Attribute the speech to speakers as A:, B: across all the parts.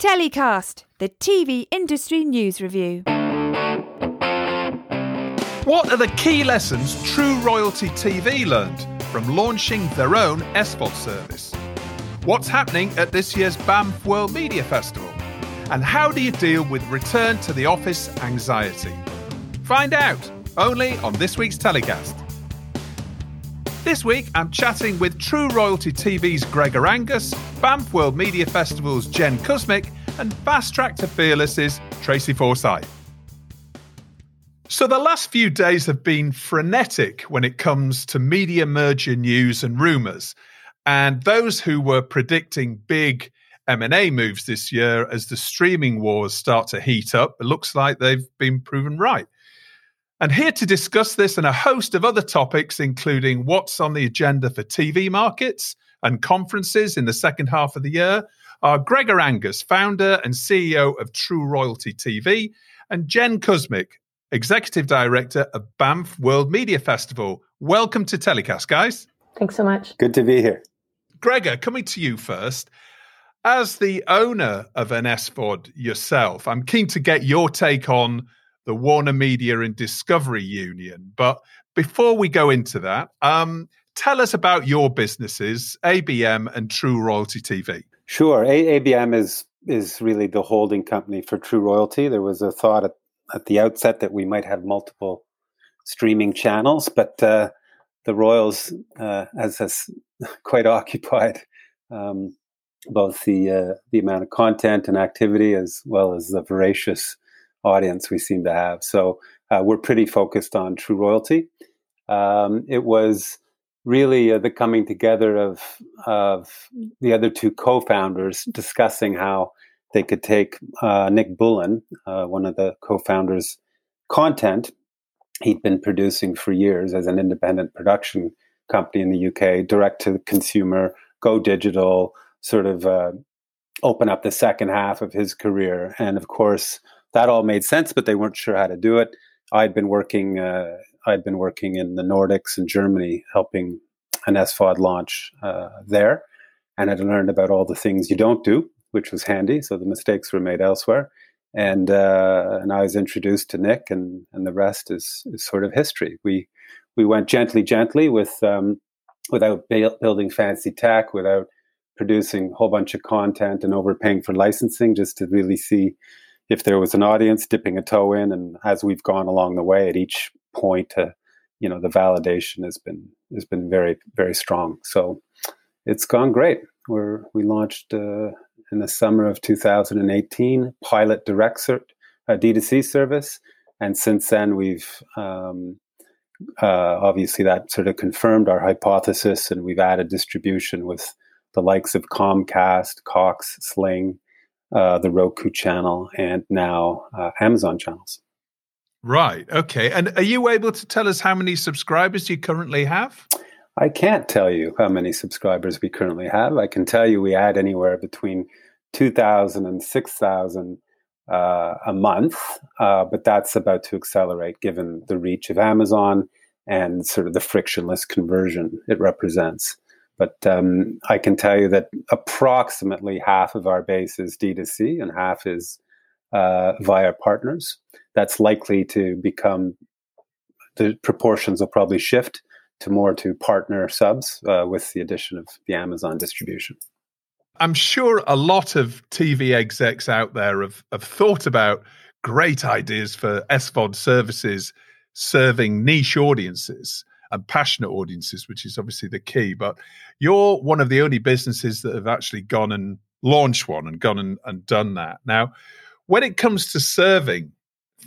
A: Telecast, the TV industry news review.
B: What are the key lessons True Royalty TV learned from launching their own SVOD service? What's happening at this year's Banff World Media Festival? And how do you deal with return to the office anxiety? Find out only on this week's telecast. This week, I'm chatting with True Royalty TV's Gregor Angus, Banff World Media Festival's Jenn Kuzmyk, and Fast Track to Fearless's Tracy Forsyth. So, the last few days have been frenetic when it comes to media merger news and rumours. And those who were predicting big M&A moves this year as the streaming wars start to heat up, it looks like they've been proven right. And here to discuss this and a host of other topics, including what's on the agenda for TV markets and conferences in the second half of the year, are Gregor Angus, founder and CEO of True Royalty TV, and Jenn Kuzmyk, executive director of Banff World Media Festival. Welcome to Telecast, guys.
C: Thanks so much.
D: Good to be here.
B: Gregor, coming to you first. As the owner of an SVOD yourself, I'm keen to get your take on the Warner Media and Discovery Union. But before we go into that, um, tell us about your businesses, ABM and True Royalty TV.
D: Sure. A- ABM is is really the holding company for True Royalty. There was a thought at, at the outset that we might have multiple streaming channels, but uh, the Royals uh, has us quite occupied. Um, both the uh, the amount of content and activity, as well as the voracious audience we seem to have. So uh, we're pretty focused on True Royalty. Um, it was really uh, the coming together of of the other two co-founders discussing how they could take uh, Nick Bullen, uh, one of the co-founders, content he'd been producing for years as an independent production company in the UK, direct to consumer, go digital, sort of uh, open up the second half of his career, and of course that all made sense, but they weren't sure how to do it. I'd been working. Uh, I'd been working in the Nordics and Germany, helping an SVOD launch uh, there, and I'd learned about all the things you don't do, which was handy. So the mistakes were made elsewhere, and uh, and I was introduced to Nick, and and the rest is, is sort of history. We we went gently, gently with um, without building fancy tech, without producing a whole bunch of content and overpaying for licensing, just to really see if there was an audience dipping a toe in and as we've gone along the way at each point to you know the validation has been has been very very strong. So it's gone great. We're we launched uh, in the summer of 2018 pilot direct cert, a d2c service. And since then we've um, uh, obviously that sort of confirmed our hypothesis and we've added distribution with the likes of comcast cox sling uh, the Roku channel, and now uh, Amazon channels.
B: Right. Okay. And are you able to tell us how many subscribers you currently have?
D: I can't tell you how many subscribers we currently have. I can tell you we add anywhere between 2,000 and 6,000 uh, a month, uh, but that's about to accelerate given the reach of Amazon and sort of the frictionless conversion it represents. But um, I can tell you that approximately half of our base is D2C and half is uh, via partners. That's likely to become, the proportions will probably shift to more to partner subs uh, with the addition of the Amazon distribution.
B: I'm sure a lot of TV execs out there have, have thought about great ideas for SVOD services serving niche audiences and passionate audiences, which is obviously the key. But you're one of the only businesses that have actually gone and launched one and gone and, and done that. Now, when it comes to serving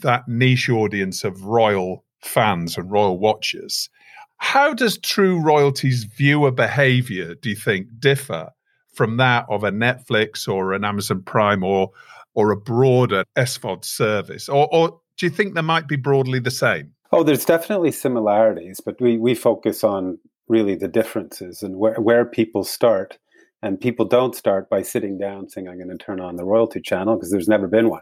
B: that niche audience of royal fans and royal watchers, how does true royalties viewer behavior, do you think, differ from that of a Netflix or an Amazon Prime or or a broader SVOD service? Or, or do you think they might be broadly the same?
D: Oh, there's definitely similarities, but we, we focus on really the differences and where, where people start. And people don't start by sitting down saying, I'm going to turn on the royalty channel because there's never been one.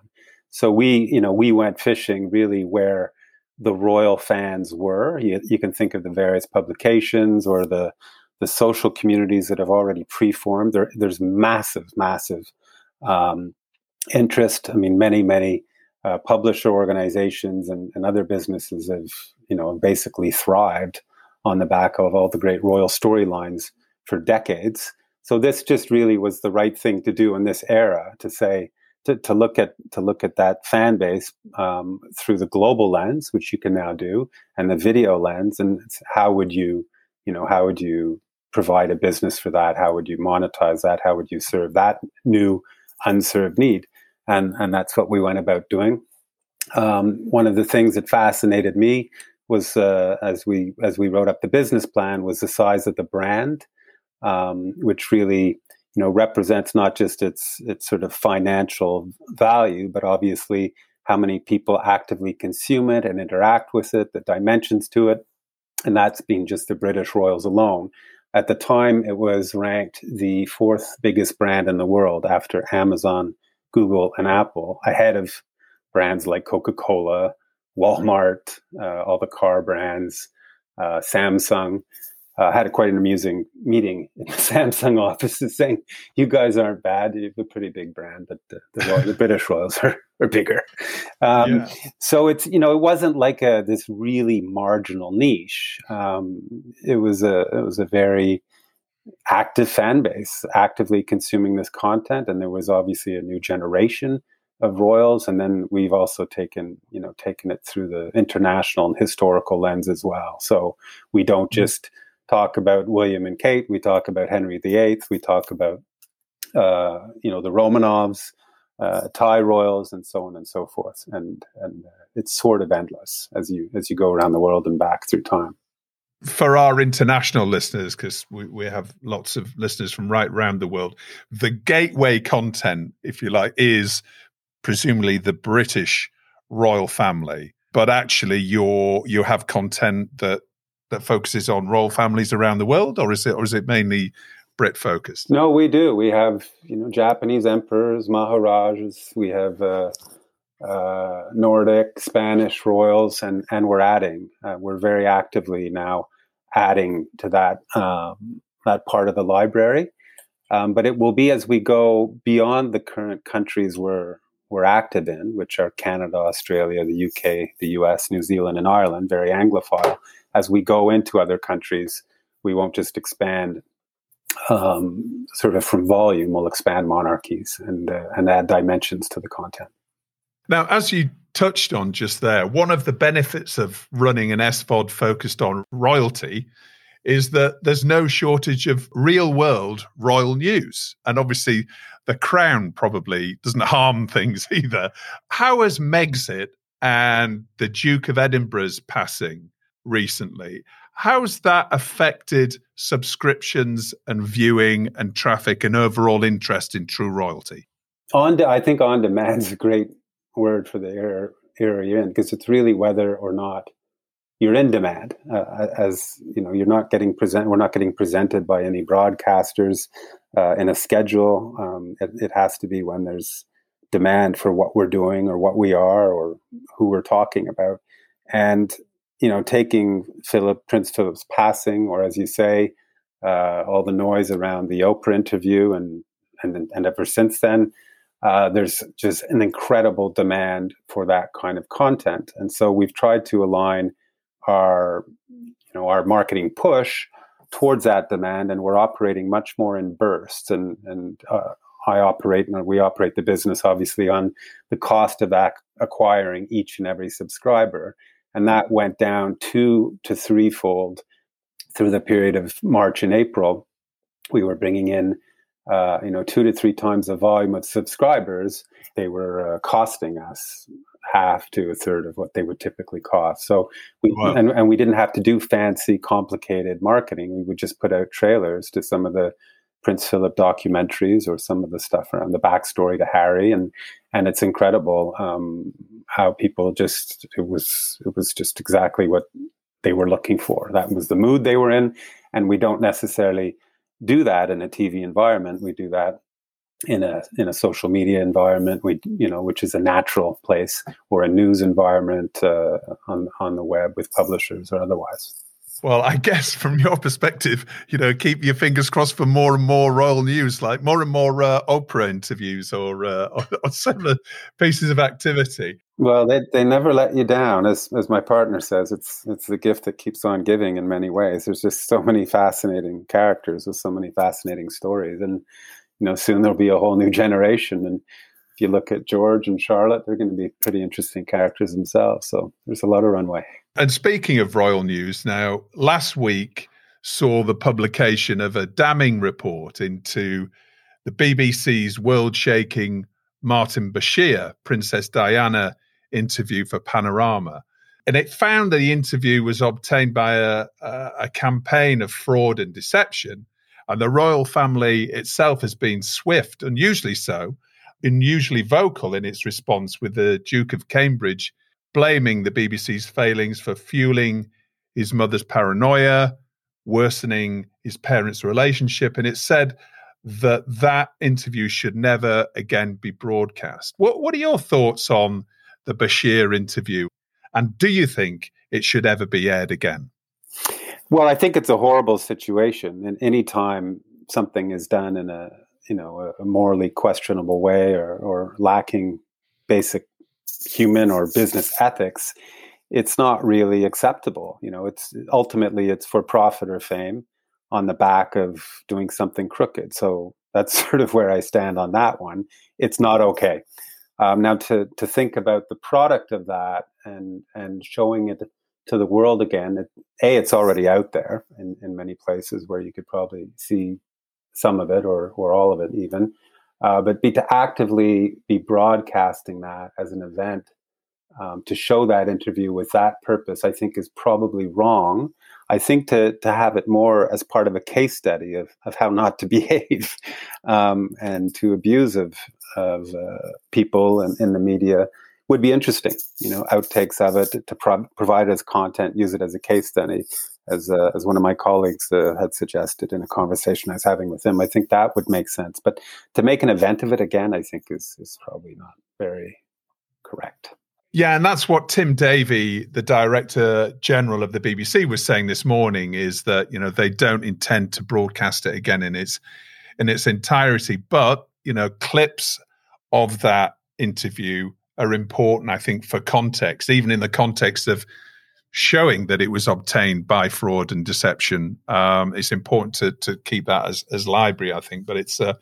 D: So we, you know, we went fishing really where the royal fans were. You, you can think of the various publications or the, the social communities that have already preformed. There, there's massive, massive um, interest. I mean, many, many uh, publisher organizations and, and other businesses have, you know, basically thrived on the back of all the great royal storylines for decades. So this just really was the right thing to do in this era to say to, to look at to look at that fan base um, through the global lens, which you can now do, and the video lens, and how would you, you know, how would you provide a business for that? How would you monetize that? How would you serve that new unserved need? And and that's what we went about doing. Um, one of the things that fascinated me was uh, as we as we wrote up the business plan was the size of the brand, um, which really you know represents not just its its sort of financial value, but obviously how many people actively consume it and interact with it, the dimensions to it, and that's been just the British Royals alone. At the time, it was ranked the fourth biggest brand in the world after Amazon, Google, and Apple, ahead of brands like Coca Cola, Walmart, uh, all the car brands, uh, Samsung uh, had a quite an amusing meeting in the Samsung offices saying, "You guys aren't bad. You have a pretty big brand, but the, the, the British Royals are, are bigger." Um, yeah. So it's you know it wasn't like a this really marginal niche. Um, it was a it was a very active fan base, actively consuming this content, and there was obviously a new generation of royals and then we've also taken you know taken it through the international and historical lens as well so we don't mm-hmm. just talk about William and Kate. We talk about Henry VIII. We talk about uh, you know the Romanovs, uh, Thai royals, and so on and so forth. And and uh, it's sort of endless as you as you go around the world and back through time.
B: For our international listeners, because we, we have lots of listeners from right around the world, the gateway content, if you like, is presumably the British royal family. But actually, you're you have content that that focuses on royal families around the world, or is it or is it mainly Brit focused?
D: No, we do. We have you know Japanese emperors, Maharajas. We have uh, uh, Nordic, Spanish royals, and and we're adding. Uh, we're very actively now adding to that um, that part of the library. Um, but it will be as we go beyond the current countries we're we're active in, which are Canada, Australia, the UK, the US, New Zealand, and Ireland, very Anglophile as we go into other countries, we won't just expand um, sort of from volume, we'll expand monarchies and, uh, and add dimensions to the content.
B: Now, as you touched on just there, one of the benefits of running an SVOD focused on royalty is that there's no shortage of real world royal news. And obviously, the crown probably doesn't harm things either. How has Megxit and the Duke of Edinburgh's passing recently. How's that affected subscriptions and viewing and traffic and overall interest in True Royalty?
D: On, de- I think on demand is a great word for the era, era you're in because it's really whether or not you're in demand. Uh, as you know, you're not getting present. We're not getting presented by any broadcasters uh, in a schedule. Um, it, it has to be when there's demand for what we're doing or what we are or who we're talking about. And you know, taking Philip Prince Philip's passing, or as you say, uh, all the noise around the Oprah interview, and and and ever since then, uh, there's just an incredible demand for that kind of content, and so we've tried to align our, you know, our marketing push towards that demand, and we're operating much more in bursts, and and uh, I operate and we operate the business obviously on the cost of ac- acquiring each and every subscriber. And that went down two to threefold through the period of March and April. We were bringing in, uh, you know, two to three times the volume of subscribers. They were uh, costing us half to a third of what they would typically cost. So we wow. and, and we didn't have to do fancy, complicated marketing. We would just put out trailers to some of the Prince Philip documentaries or some of the stuff around the backstory to Harry, and and it's incredible um, how people just it was it was just exactly what they were looking for. That was the mood they were in, and we don't necessarily do that in a TV environment. We do that in a in a social media environment. We you know which is a natural place or a news environment uh, on on the web with publishers or otherwise.
B: Well, I guess from your perspective, you know, keep your fingers crossed for more and more royal news, like more and more uh, Oprah interviews or, uh, or, or similar pieces of activity.
D: Well, they, they never let you down, as as my partner says. It's it's the gift that keeps on giving in many ways. There's just so many fascinating characters with so many fascinating stories, and you know, soon there'll be a whole new generation. And you look at George and Charlotte, they're going to be pretty interesting characters themselves. So there's a lot of runway.
B: And speaking of royal news, now last week saw the publication of a damning report into the BBC's world shaking Martin Bashir, Princess Diana interview for Panorama. And it found that the interview was obtained by a, a, a campaign of fraud and deception. And the royal family itself has been swift, unusually so, unusually vocal in its response, with the Duke of Cambridge blaming the BBC's failings for fueling his mother's paranoia, worsening his parents' relationship. And it said that that interview should never again be broadcast. What, what are your thoughts on the Bashir interview? And do you think it should ever be aired again?
D: Well, I think it's a horrible situation, and any time something is done in a you know a morally questionable way or, or lacking basic human or business ethics, it's not really acceptable. You know, it's ultimately it's for profit or fame on the back of doing something crooked. So that's sort of where I stand on that one. It's not okay. Um, now, to to think about the product of that and and showing it to the world again, it, a it's already out there in, in many places where you could probably see some of it or or all of it even, uh, but be to actively be broadcasting that as an event um, to show that interview with that purpose, I think is probably wrong. I think to to have it more as part of a case study of of how not to behave um, and to abuse of of uh, people and in the media would be interesting. You know, outtakes of it to pro- provide as content, use it as a case study, as uh, as one of my colleagues uh, had suggested in a conversation I was having with him. I think that would make sense. But to make an event of it again, I think is is probably not very correct.
B: Yeah, and that's what Tim Davie, the director general of the BBC, was saying this morning. Is that you know they don't intend to broadcast it again in its in its entirety, but you know, clips of that interview are important, I think, for context, even in the context of showing that it was obtained by fraud and deception. Um, it's important to to keep that as as library, I think. But it's a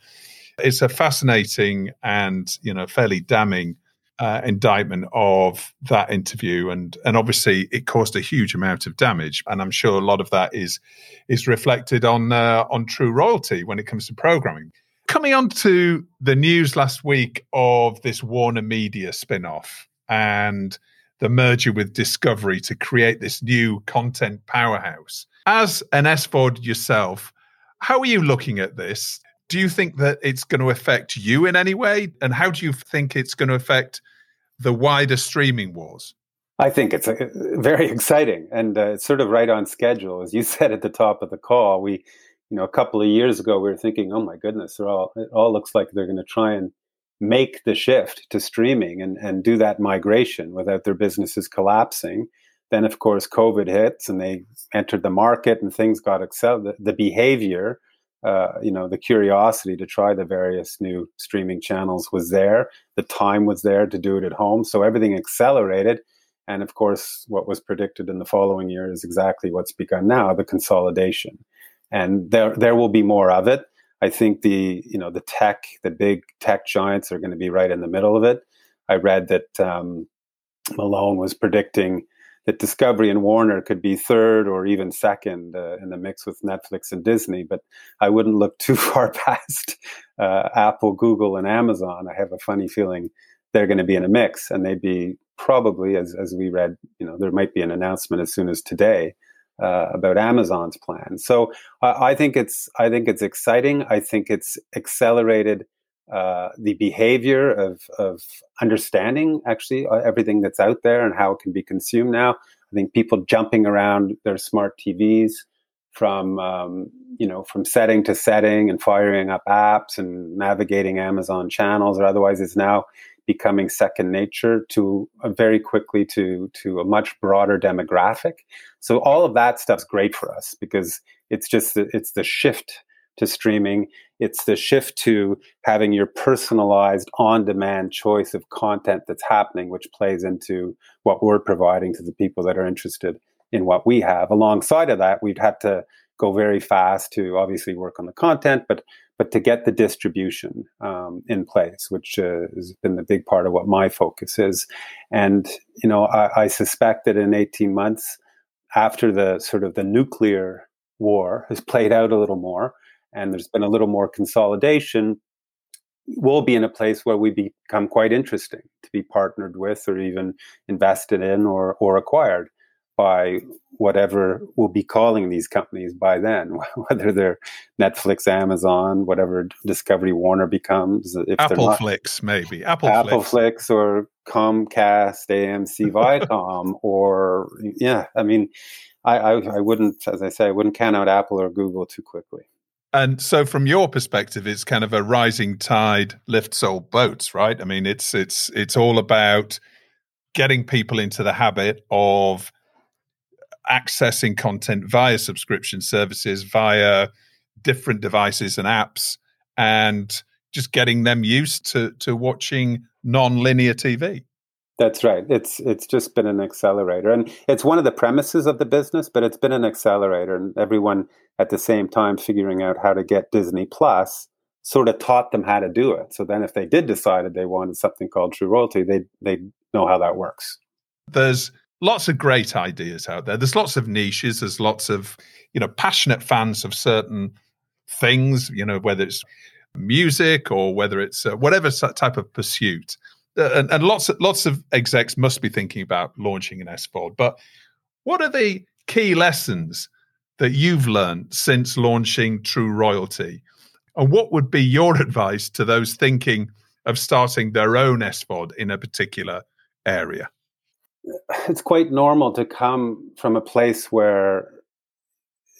B: it's a fascinating and you know fairly damning uh, indictment of that interview, and and obviously it caused a huge amount of damage, and I'm sure a lot of that is is reflected on uh, on True Royalty when it comes to programming coming on to the news last week of this Warner Media spin off and the merger with Discovery to create this new content powerhouse. As an SVOD yourself, how are you looking at this? Do you think that it's going to affect you in any way? And how do you think it's going to affect the wider streaming wars?
D: I think it's a, uh, very exciting and uh, it's sort of right on schedule. As you said at the top of the call, we you know, a couple of years ago, we were thinking, oh my goodness, all, it all looks like they're going to try and make the shift to streaming and, and do that migration without their businesses collapsing. Then, of course, COVID hits and they entered the market and things got accelerated. The, the behavior, uh, you know, the curiosity to try the various new streaming channels was there. The time was there to do it at home. So everything accelerated. And of course, what was predicted in the following year is exactly what's begun now the consolidation and there there will be more of it. I think the you know the tech, the big tech giants are going to be right in the middle of it. I read that um, Malone was predicting that Discovery and Warner could be third or even second uh, in the mix with Netflix and Disney. But I wouldn't look too far past uh, Apple, Google, and Amazon. I have a funny feeling they're going to be in a mix, and they'd be probably, as as we read, you know, there might be an announcement as soon as today uh, about Amazon's plan. So I think it's I think it's exciting. I think it's accelerated uh, the behavior of of understanding actually uh, everything that's out there and how it can be consumed now. I think people jumping around their smart TVs from um, you know, from setting to setting and firing up apps and navigating Amazon channels or otherwise is now becoming second nature to uh, very quickly to to a much broader demographic. So all of that stuff's great for us because it's just the, it's the shift to streaming. It's the shift to having your personalized on-demand choice of content that's happening, which plays into what we're providing to the people that are interested in what we have. Alongside of that, we've had to go very fast to obviously work on the content, but but to get the distribution um, in place, which uh, has been the big part of what my focus is. And you know, I, I, suspect that in eighteen months, after the sort of the nuclear war has played out a little more, and there's been a little more consolidation, we'll be in a place where we become quite interesting to be partnered with, or even invested in, or or acquired by whatever we'll be calling these companies by then, whether they're Netflix, Amazon, whatever Discovery Warner becomes.
B: If Apple not, Flix, maybe Apple,
D: Apple Flix. Flix or Comcast, AMC, Viacom, or yeah, I mean, I, I, I wouldn't, as I say, I wouldn't count out Apple or Google too quickly.
B: And so, from your perspective, it's kind of a rising tide lifts all boats, right? I mean, it's it's it's all about getting people into the habit of accessing content via subscription services, via different devices and apps, and just getting them used to to watching non-linear TV.
D: That's right. It's it's just been an accelerator, and it's one of the premises of the business. But it's been an accelerator, and everyone at the same time figuring out how to get Disney Plus sort of taught them how to do it. So then, if they did decide they wanted something called True Royalty, they they know how that works.
B: There's lots of great ideas out there. There's lots of niches. There's lots of you know passionate fans of certain things. You know whether it's music or whether it's uh, whatever type of pursuit. Uh, and, and lots of lots of execs must be thinking about launching an SVOD. But what are the key lessons that you've learned since launching True Royalty? And what would be your advice to those thinking of starting their own SVOD in a particular area?
D: It's quite normal to come from a place where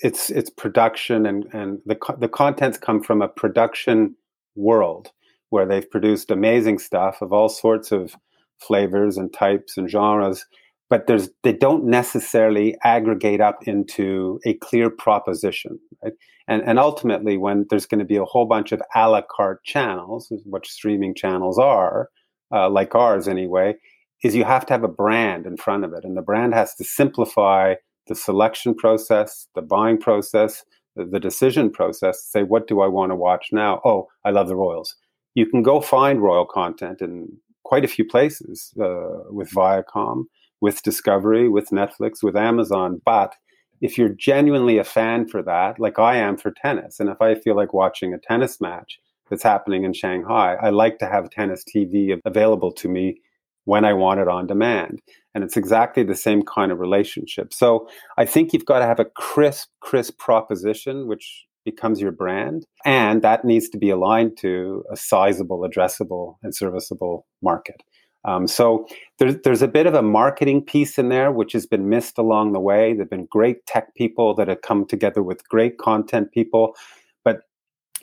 D: it's it's production and and the the contents come from a production world where they've produced amazing stuff of all sorts of flavors and types and genres but there's they don't necessarily aggregate up into a clear proposition right? And and ultimately when there's going to be a whole bunch of a la carte channels which streaming channels are uh, like ours anyway is you have to have a brand in front of it. And the brand has to simplify the selection process, the buying process, the, the decision process. Say, what do I want to watch now? Oh, I love the Royals. You can go find Royal content in quite a few places uh, with Viacom, with Discovery, with Netflix, with Amazon. But if you're genuinely a fan for that, like I am for tennis, and if I feel like watching a tennis match that's happening in Shanghai, I like to have tennis TV available to me when I want it on demand. And it's exactly the same kind of relationship. So I think you've got to have a crisp, crisp proposition, which becomes your brand. And that needs to be aligned to a sizable, addressable, and serviceable market. Um, so there's, there's a bit of a marketing piece in there, which has been missed along the way. There have been great tech people that have come together with great content people, but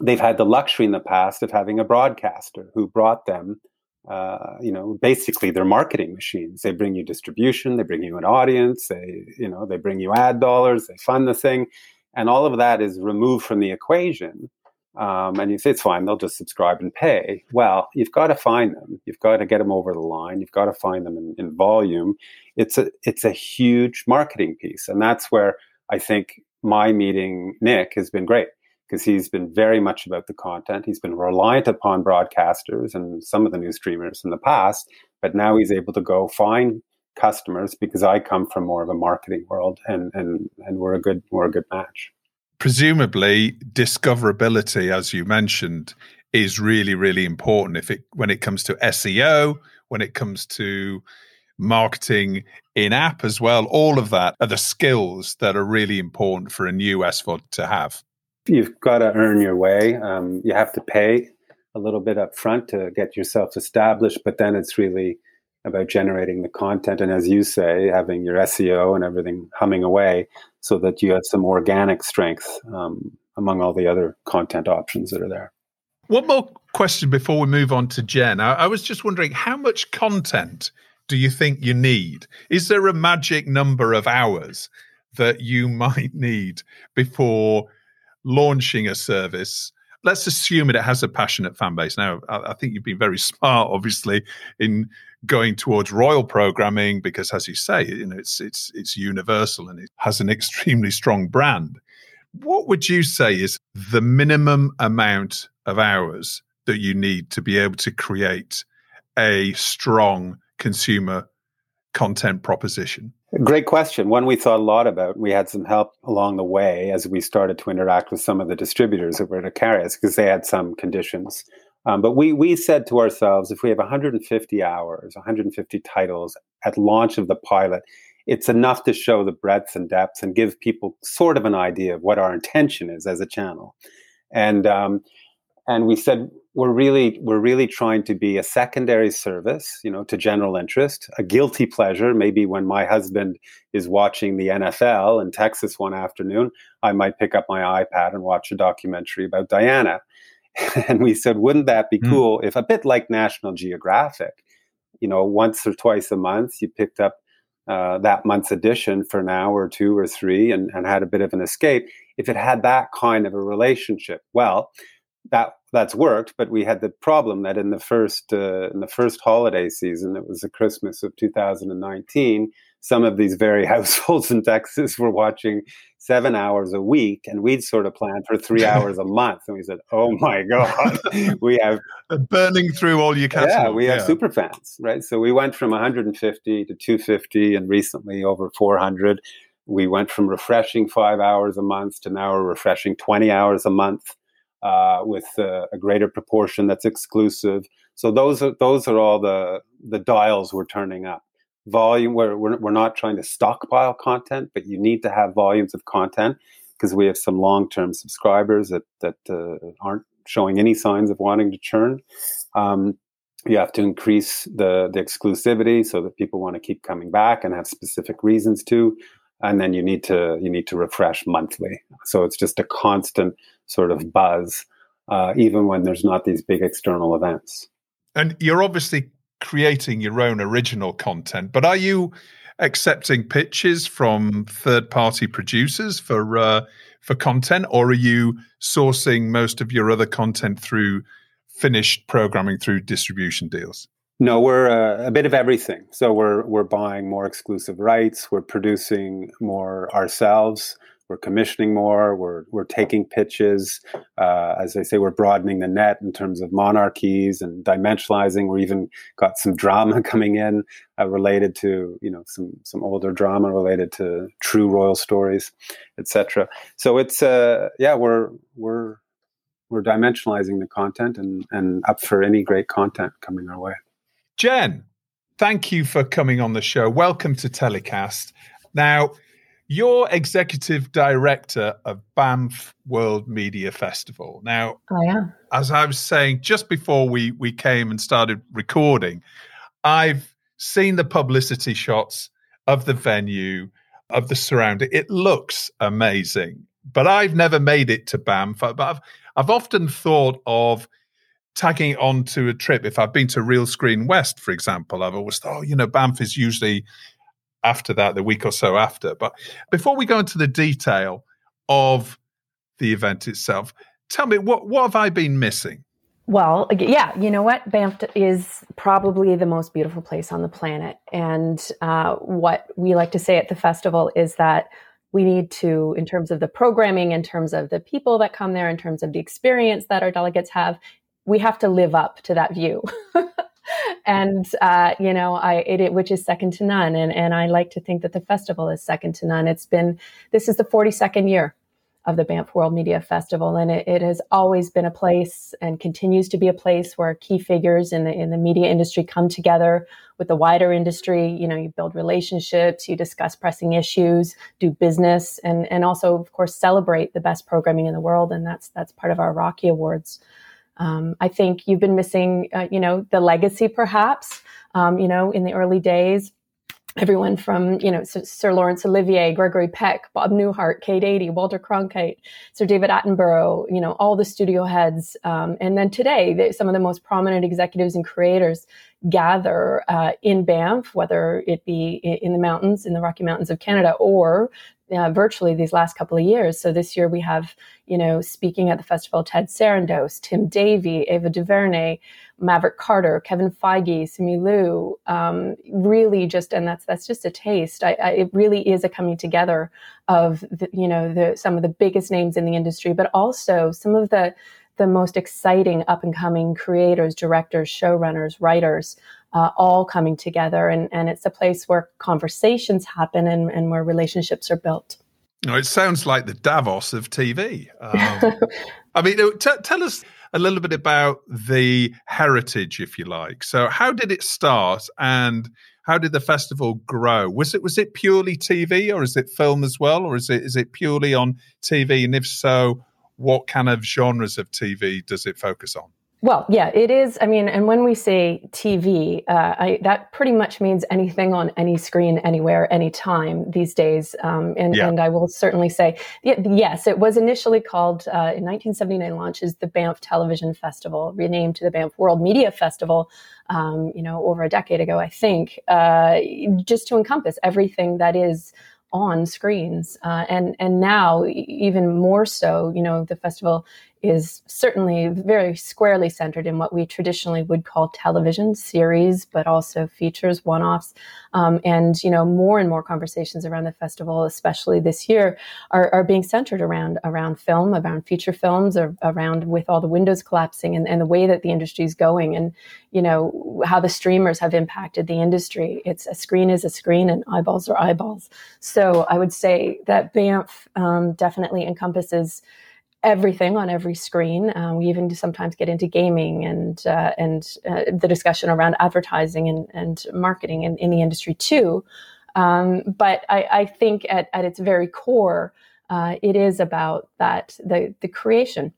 D: they've had the luxury in the past of having a broadcaster who brought them uh, you know, basically they're marketing machines. They bring you distribution, they bring you an audience, they, you know, they bring you ad dollars, they fund the thing, and all of that is removed from the equation. Um, and you say it's fine, they'll just subscribe and pay. Well, you've got to find them. You've got to get them over the line. You've got to find them in, in volume. It's a it's a huge marketing piece, and that's where I think my meeting Nick has been great because he's been very much about the content. He's been reliant upon broadcasters and some of the new streamers in the past, but now he's able to go find customers because I come from more of a marketing world and and and we're a good we're a good match.
B: Presumably discoverability as you mentioned is really really important if it when it comes to SEO, when it comes to marketing in app as well all of that are the skills that are really important for a new SVOD to have
D: you've got to earn your way. Um, you have to pay a little bit up front to get yourself established, but then it's really about generating the content and, as you say, having your SEO and everything humming away so that you have some organic strength um, among all the other content options that are there.
B: One more question before we move on to Jenn. I, I was just wondering how much content do you think you need? Is there a magic number of hours that you might need before launching a service? Let's assume that it has a passionate fan base. Now, I, I think you've been very smart, obviously, in going towards royal programming because, as you say, you know, it's it's it's universal and it has an extremely strong brand. What would you say is the minimum amount of hours that you need to be able to create a strong consumer content proposition?
D: Great question. One we thought a lot about. We had some help along the way as we started to interact with some of the distributors that were to carry us because they had some conditions. Um, but we we said to ourselves, if we have 150 hours, 150 titles at launch of the pilot, it's enough to show the breadth and depth and give people sort of an idea of what our intention is as a channel. And um, and we said we're really we're really trying to be a secondary service you know to general interest a guilty pleasure. Maybe when my husband is watching the nfl in texas one afternoon i might pick up my ipad and watch a documentary about diana. And we said wouldn't that be mm. cool if a bit like national geographic you know once or twice a month you picked up uh, that month's edition for an hour or two or three and, and had a bit of an escape? If it had that kind of a relationship well that that's worked, but we had the problem that in the first uh, in the first holiday season, it was the Christmas of 2019. Some of these very households in Texas were watching seven hours a week, and we'd sort of planned for three hours a month. And we said, "Oh my god, we have
B: burning through all your catalog."
D: Yeah, we have yeah. super fans, right? So we went from 150 to 250, and recently over 400. We went from refreshing five hours a month to now we're refreshing 20 hours a month uh, with a greater proportion that's exclusive. So those are those are all the the dials we're turning up. Volume, we're, we're, we're not trying to stockpile content, but you need to have volumes of content because we have some long term subscribers that that uh, aren't showing any signs of wanting to churn. Um, you have to increase the the exclusivity so that people want to keep coming back and have specific reasons to and then you need to you need to refresh monthly so it's just a constant sort of buzz uh, even when there's not these big external events
B: and you're obviously creating your own original content but are you accepting pitches from third party producers for uh, for content or are you sourcing most of your other content through finished programming through distribution deals
D: no, we're uh, a bit of everything. So we're we're buying more exclusive rights. We're producing more ourselves. We're commissioning more. We're we're taking pitches. Uh, as I say, we're broadening the net in terms of monarchies and dimensionalizing. We're even got some drama coming in uh, related to you know some some older drama related to true royal stories, etc. So it's uh yeah we're we're we're dimensionalizing the content and and up for any great content coming our way.
B: Jenn, thank you for coming on the show. Welcome to Telecast. Now, you're executive director of Banff World Media Festival. Now,
C: I am.
B: As I was saying just before we we came and started recording, I've seen the publicity shots of the venue, of the surrounding. It looks amazing, but I've never made it to Banff. But I've I've often thought of tagging on to a trip, if I've been to Realscreen West, for example, I've always thought, oh, you know, Banff is usually after that, the week or so after. But before we go into the detail of the event itself, tell me what what have I been missing?
C: Well, yeah, you know what? Banff is probably the most beautiful place on the planet. And uh, what we like to say at the festival is that we need to, in terms of the programming, in terms of the people that come there, in terms of the experience that our delegates have, we have to live up to that view. and uh, you know, I it, it, which is second to none. And and I like to think that the festival is second to none. It's been this is the 42nd year of the Banff World Media Festival, and it, it, has always been a place and continues to be a place where key figures in the in the media industry come together with the wider industry. You know, you build relationships, you discuss pressing issues, do business, and and also, of course, celebrate the best programming in the world. And that's that's part of our Rockie Awards. Um, I think you've been missing, uh, you know, the legacy perhaps. Um, you know, in the early days, everyone from you know Sir Laurence Olivier, Gregory Peck, Bob Newhart, Kate Adie, Walter Cronkite, Sir David Attenborough, you know all the studio heads, um, and then today some of the most prominent executives and creators gather uh, in Banff, whether it be in the mountains, in the Rocky Mountains of Canada, or uh, virtually these last couple of years. So this year we have, you know, speaking at the festival, Ted Sarandos, Tim Davie, Ava DuVernay, Maverick Carter, Kevin Feige, Simu Liu. Um, really, just and that's that's just a taste. I, I, it really is a coming together of the, you know the some of the biggest names in the industry, but also some of the the most exciting up and coming creators, directors, showrunners, writers, uh, all coming together. And, and it's a place where conversations happen and, and where relationships are built.
B: No, it sounds like the Davos of TV. Um, I mean, t- tell us a little bit about the heritage, if you like. So, how did it start, and how did the festival grow? Was it was it purely TV, or is it film as well, or is it is it purely on TV? And if so, what kind of genres of TV does it focus on?
C: Well, yeah, it is. I mean, and when we say TV, uh, I, that pretty much means anything on any screen, anywhere, anytime these days. Um, and, yeah. and I will certainly say, yes, it was initially called uh, in 1979 launches the Banff Television Festival, renamed to the Banff World Media Festival. Um, you know, over a decade ago, I think, uh, just to encompass everything that is on screens. Uh, and and now even more so, you know, the festival is certainly very squarely centered in what we traditionally would call television series, but also features, one-offs, um, and you know more and more conversations around the festival, especially this year, are, are being centered around around film, around feature films, or around with all the windows collapsing and, and the way that the industry is going, and you know how the streamers have impacted the industry. It's a screen is a screen, and eyeballs are eyeballs. So I would say that Banff um, definitely encompasses everything on every screen. Um, we even sometimes get into gaming and uh, and uh, the discussion around advertising and, and marketing in, in the industry too. Um, but I, I, think at, at its very core, uh, it is about that the the creation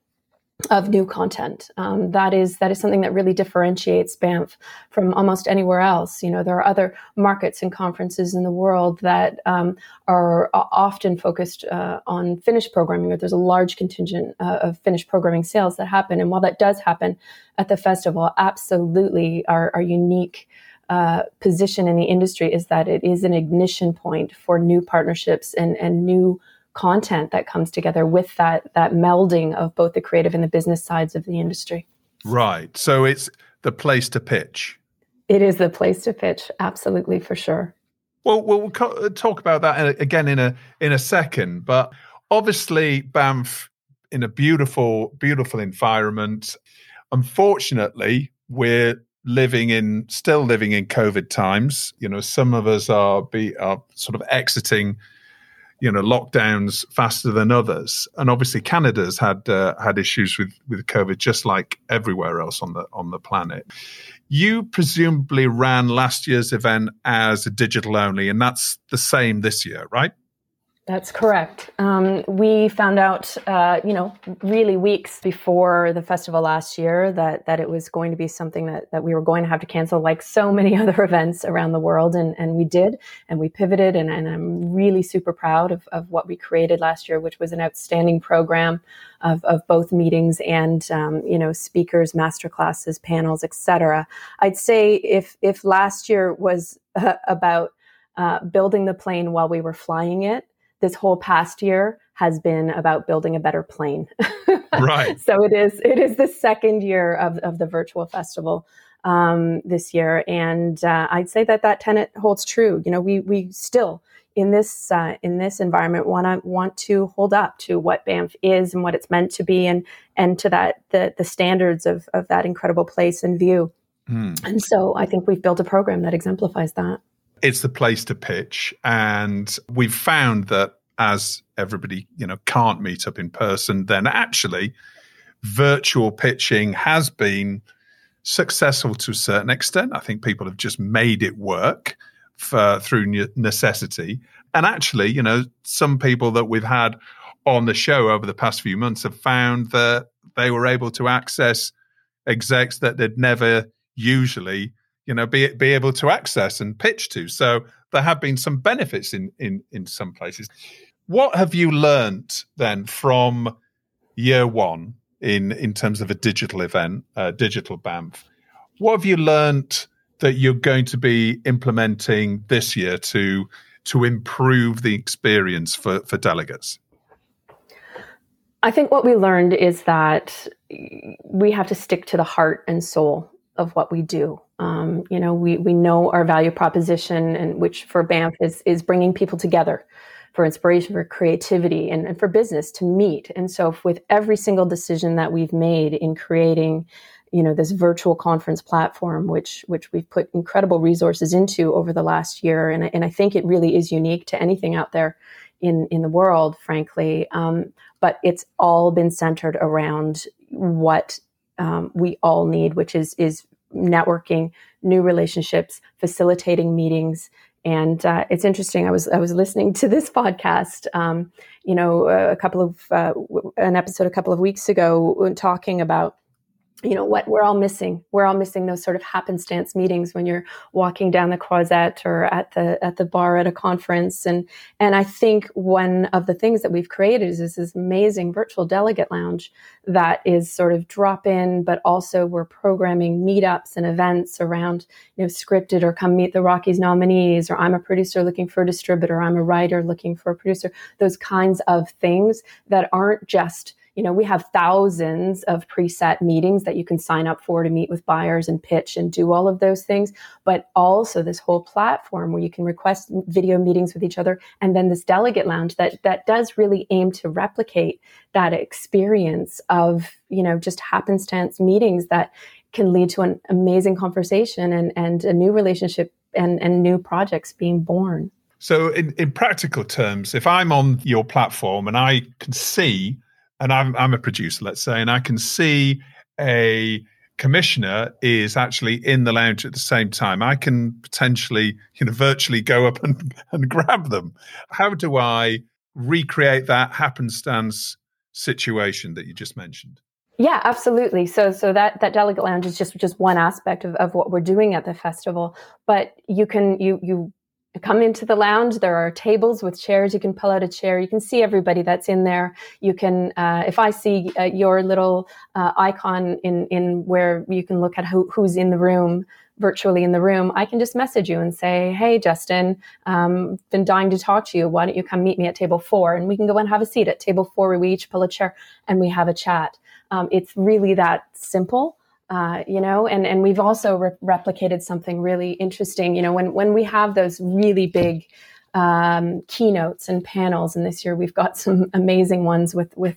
C: of new content. Um, that is that is something that really differentiates Banff from almost anywhere else. You know, there are other markets and conferences in the world that um, are often focused uh, on finished programming, or there's a large contingent uh, of finished programming sales that happen. And while that does happen at the festival, absolutely our, our unique uh, position in the industry is that it is an ignition point for new partnerships and, and new content that comes together with that that melding of both the creative and the business sides of the industry.
B: Right. So it's the place to pitch.
C: It is the place to pitch, absolutely for sure.
B: Well, we'll uh, talk about that uh, again in a in a second. But obviously, Banff in a beautiful, beautiful environment. Unfortunately, we're living in still living in COVID times. You know, some of us are be are sort of exiting you know lockdowns faster than others. And obviously canada's had uh, had issues with with covid just like everywhere else on the on the planet. You presumably ran last year's event as a digital only and that's the same this year right
C: that's correct. Um, we found out, uh, you know, really weeks before the festival last year that that it was going to be something that, that we were going to have to cancel, like so many other events around the world, and and we did, and we pivoted, and, and I'm really super proud of, of what we created last year, which was an outstanding program of, of both meetings and um, you know speakers, master classes, panels, etc. I'd say if if last year was uh, about uh, building the plane while we were flying it this whole past year has been about building a better plane.
B: right.
C: So it is it is the second year of, of the virtual festival um, this year, and uh, I'd say that that tenet holds true. You know, we we still in this uh, in this environment want to want to hold up to what Banff is and what it's meant to be, and and to that the the standards of of that incredible place and view. Mm. And so I think we've built a program that exemplifies that
B: it's the place to pitch. And we've found that as everybody, you know, can't meet up in person, then actually virtual pitching has been successful to a certain extent. I think people have just made it work for, through necessity. And actually, you know, some people that we've had on the show over the past few months have found that they were able to access execs that they'd never usually you know, be be able to access and pitch to. So there have been some benefits in in in some places. What have you learnt then from year one in in terms of a digital event, uh, digital Banff? What have you learnt that you're going to be implementing this year to to improve the experience for for delegates?
C: I think what we learned is that we have to stick to the heart and soul of what we do. Um, you know, we we know our value proposition, and which for Banff is is bringing people together for inspiration, for creativity, and, and for business to meet. And so, with every single decision that we've made in creating you know this virtual conference platform which which we've put incredible resources into over the last year and, and i think it really is unique to anything out there in in the world frankly um, but it's all been centered around what um, we all need which is is networking new relationships facilitating meetings and uh, it's interesting. I was I was listening to this podcast, um, you know, a couple of uh, an episode a couple of weeks ago, talking about you know what we're all missing. We're all missing those sort of happenstance meetings when you're walking down the croisette or at the at the bar at a conference. And and i think one of the things that we've created is this amazing virtual delegate lounge that is sort of drop in but also we're programming meetups and events around you know scripted or come meet the rockies nominees or i'm a producer looking for a distributor i'm a writer looking for a producer those kinds of things that aren't just you know, we have thousands of preset meetings that you can sign up for to meet with buyers and pitch and do all of those things, but also this whole platform where you can request video meetings with each other and then this delegate lounge that that does really aim to replicate that experience of, you know, just happenstance meetings that can lead to an amazing conversation and and a new relationship and and new projects being born.
B: So, in, in practical terms, if I'm on your platform and I can see and I'm I'm a producer, let's say, and I can see a commissioner is actually in the lounge at the same time. I can potentially, you know, virtually go up and, and grab them. How do I recreate that happenstance situation that you just mentioned?
C: Yeah, absolutely. So, so that that delegate lounge is just just one aspect of, of what we're doing at the festival. But you can you you come into the lounge. There are tables with chairs. You can pull out a chair. You can see everybody that's in there. You can, uh, if I see uh, your little uh, icon in in where you can look at who, who's in the room virtually in the room, I can just message you and say, "Hey, Justin, um, been dying to talk to you. Why don't you come meet me at table four? And we can go and have a seat at table four, where we each pull a chair and we have a chat. Um, it's really that simple. Uh, you know, and and we've also re- replicated something really interesting. You know, when when we have those really big um, keynotes and panels. And this year we've got some amazing ones with with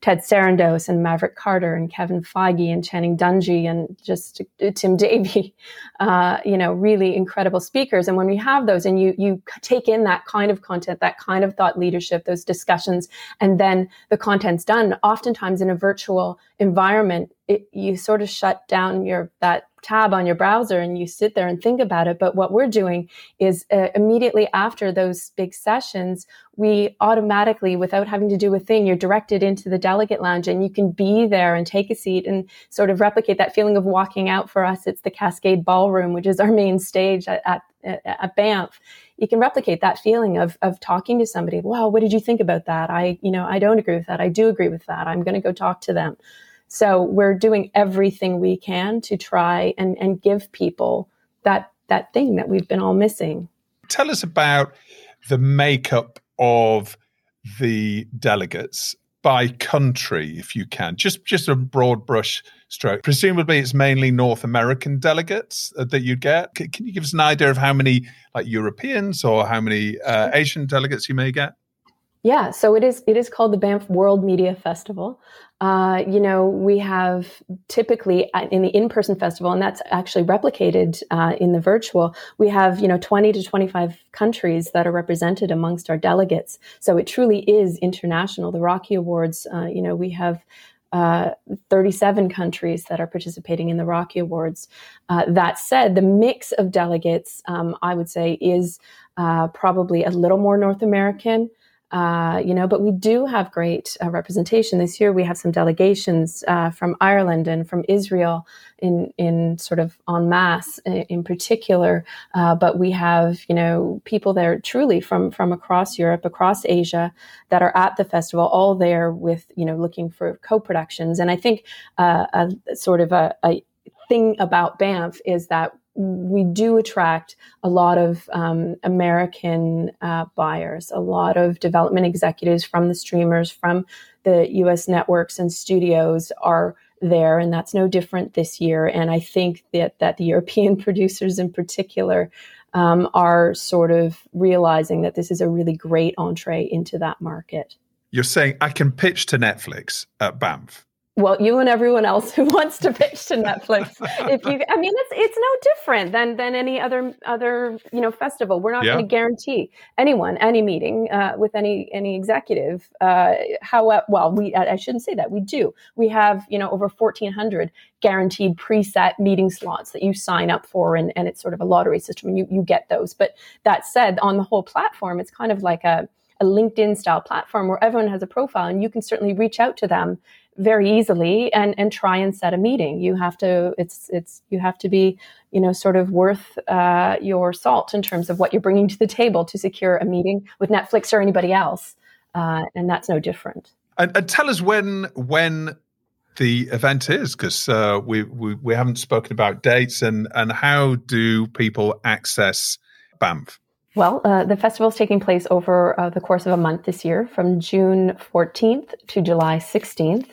C: Ted Sarandos and Maverick Carter and Kevin Feige and Channing Dungey and just Tim Davie. Uh, you know, really incredible speakers. And when we have those, and you you take in that kind of content, that kind of thought leadership, those discussions, and then the content's done. Oftentimes in a virtual environment, it, you sort of shut down your that tab on your browser and you sit there and think about it. But what we're doing is uh, immediately after those big sessions, we automatically, without having to do a thing, you're directed into the delegate lounge and you can be there and take a seat and sort of replicate that feeling of walking out. For us, it's the Cascade Ballroom, which is our main stage at, at, at Banff you can replicate that feeling of of talking to somebody. Wow, what did you think about that? I, you know, I don't agree with that. I do agree with that. I'm going to go talk to them. So we're doing everything we can to try and, and give people that that thing that we've been all missing.
B: Tell us about the makeup of the delegates by country, if you can. Just just a broad brush stroke. Presumably, it's mainly North American delegates uh, that you get. Can, can, you give us an idea of how many like Europeans or how many uh, Asian delegates you may get?
C: Yeah, so it is. It is called the Banff World Media Festival. Uh, you know, we have typically in the in-person festival, and that's actually replicated uh, in the virtual. We have you know 20 to 25 countries that are represented amongst our delegates. So it truly is international. The Rockie Awards. Uh, you know, we have. Uh, 37 countries that are participating in the Rockie Awards. Uh, that said, the mix of delegates, um, I would say, is uh, probably a little more North American, Uh, you know, but we do have great uh, representation this year. We have some delegations uh, from Ireland and from Israel in in sort of en masse in, in particular. Uh, but we have you know people there truly from from across Europe, across Asia that are at the festival, all there with you know looking for co-productions. And I think uh, a sort of a, a thing about Banff is that we do attract a lot of um, American uh, buyers, a lot of development executives from the streamers, from the US networks and studios are there, and that's no different this year. And I think that, that the European producers in particular um, are sort of realizing that this is a really great entree into that market.
B: You're saying I can pitch to Netflix at Banff
C: well, you and everyone else who wants to pitch to Netflix. if you, I mean, it's it's no different than than any other other you know festival. We're not yeah. going to guarantee anyone any meeting uh, with any any executive. Uh, how well we I shouldn't say that we do. We have you know over fourteen hundred guaranteed preset meeting slots that you sign up for, and and it's sort of a lottery system, and you you get those. But that said, on the whole platform, it's kind of like a a LinkedIn style platform where everyone has a profile and you can certainly reach out to them very easily and and try and set a meeting. You have to it's it's you have to be you know sort of worth uh, your salt in terms of what you're bringing to the table to secure a meeting with netflix or anybody else uh, and that's no different.
B: And, and, tell us when when the event is because uh, we, we we haven't spoken about dates and and how do people access banff
C: well, uh, the festival is taking place over uh, the course of a month this year, from June 14th to July 16th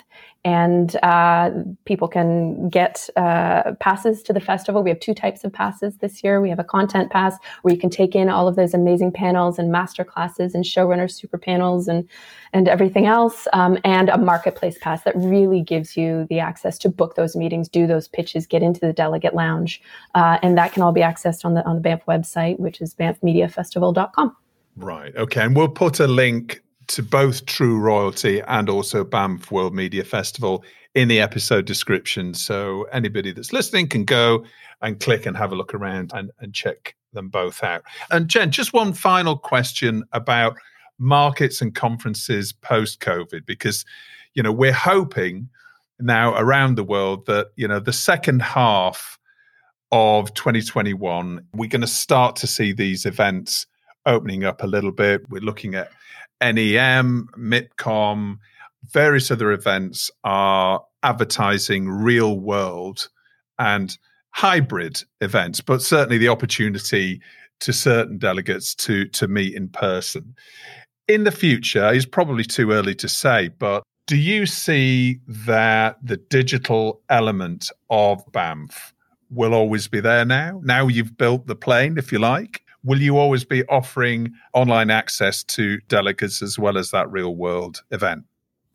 C: and uh, people can get uh, passes to the festival. We have two types of passes this year. We have a content pass where you can take in all of those amazing panels and master classes and showrunner super panels and and everything else, um, and a marketplace pass that really gives you the access to book those meetings, do those pitches, get into the delegate lounge, uh, and that can all be accessed on the on the Banff website, which is banffmediafestival.com.
B: Right. Okay. And we'll put a link to both True Royalty and also Banff World Media Festival in the episode description. So anybody that's listening can go and click and have a look around and, and check them both out. And Jenn, just one final question about markets and conferences post COVID, because, you know, we're hoping now around the world that, you know, the second half of 2021, we're going to start to see these events opening up a little bit. We're looking at NEM, MIPCOM, various other events are advertising real world and hybrid events, but certainly the opportunity to certain delegates to to meet in person. In the future is probably too early to say, but do you see that the digital element of Banff will always be there now? Now you've built the plane, if you like, will you always be offering online access to delegates as well as that real world event?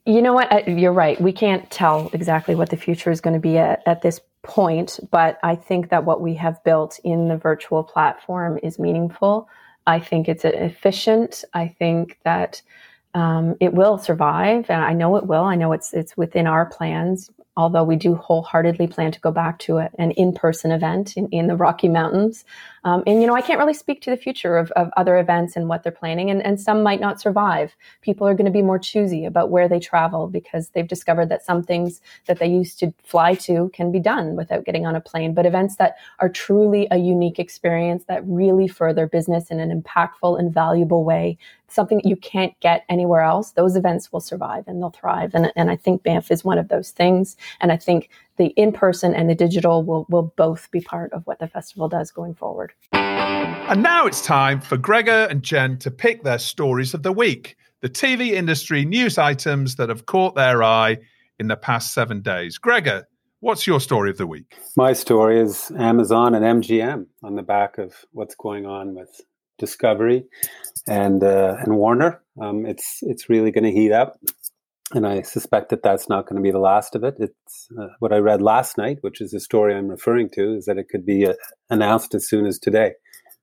C: You know what? You're right. We can't tell exactly what the future is going to be at, at this point, but I think that what we have built in the virtual platform is meaningful. I think it's efficient. I think that um, it will survive, and I know it will. I know it's it's within our plans although we do wholeheartedly plan to go back to a, an in-person event in, in the Rocky Mountains. Um, and, you know, I can't really speak to the future of, of other events and what they're planning, and, and some might not survive. People are going to be more choosy about where they travel because they've discovered that some things that they used to fly to can be done without getting on a plane. But events that are truly a unique experience that really further business in an impactful and valuable way, something that you can't get anywhere else, those events will survive and they'll thrive. And, and I think Banff is one of those things. And I think the in person and the digital will, will both be part of what the festival does going forward.
B: And now it's time for Gregor and Jenn to pick their stories of the week, the TV industry news items that have caught their eye in the past seven days. Gregor, what's your story of the week?
D: My story is Amazon and MGM on the back of what's going on with Discovery and uh, and Warner. Um, it's it's really going to heat up and I suspect that that's not going to be the last of it. It's uh, what I read last night, which is the story I'm referring to, is that it could be uh, announced as soon as today.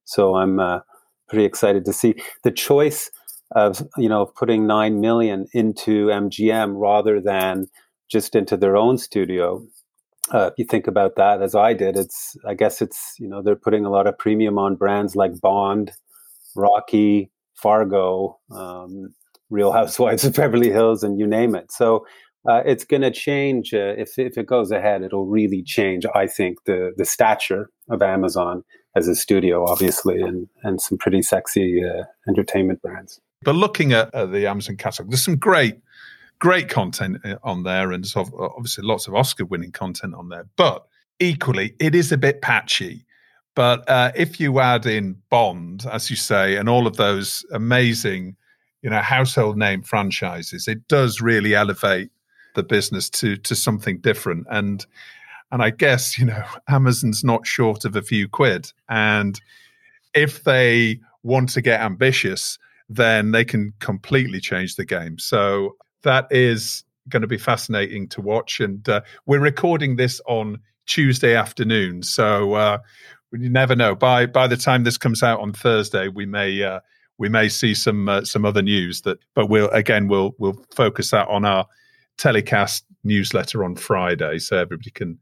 D: So I'm uh, pretty excited to see the choice of you know putting nine million into MGM rather than just into their own studio. Uh, if you think about that, as I did, it's I guess it's you know they're putting a lot of premium on brands like Bond, Rocky, Fargo. Um, Real Housewives of Beverly Hills, and you name it. So uh, it's going to change uh, if if it goes ahead. It'll really change, I think, the the stature of Amazon as a studio, obviously, and and some pretty sexy uh, entertainment brands.
B: But looking at, at the Amazon catalog, there's some great great content uh, on there, and obviously lots of Oscar-winning content on there. But equally, it is a bit patchy. But uh, if you add in Bond, as you say, and all of those amazing, you know, household name franchises, it does really elevate the business to to something different. And and I guess you know Amazon's not short of a few quid, and if they want to get ambitious, then they can completely change the game. So that is going to be fascinating to watch. And uh, we're recording this on Tuesday afternoon, so uh, you never know. By by the time this comes out on Thursday, we may uh, we may see some uh, some other news that. But we'll again we'll we'll focus that on our telecast newsletter on Friday, so everybody can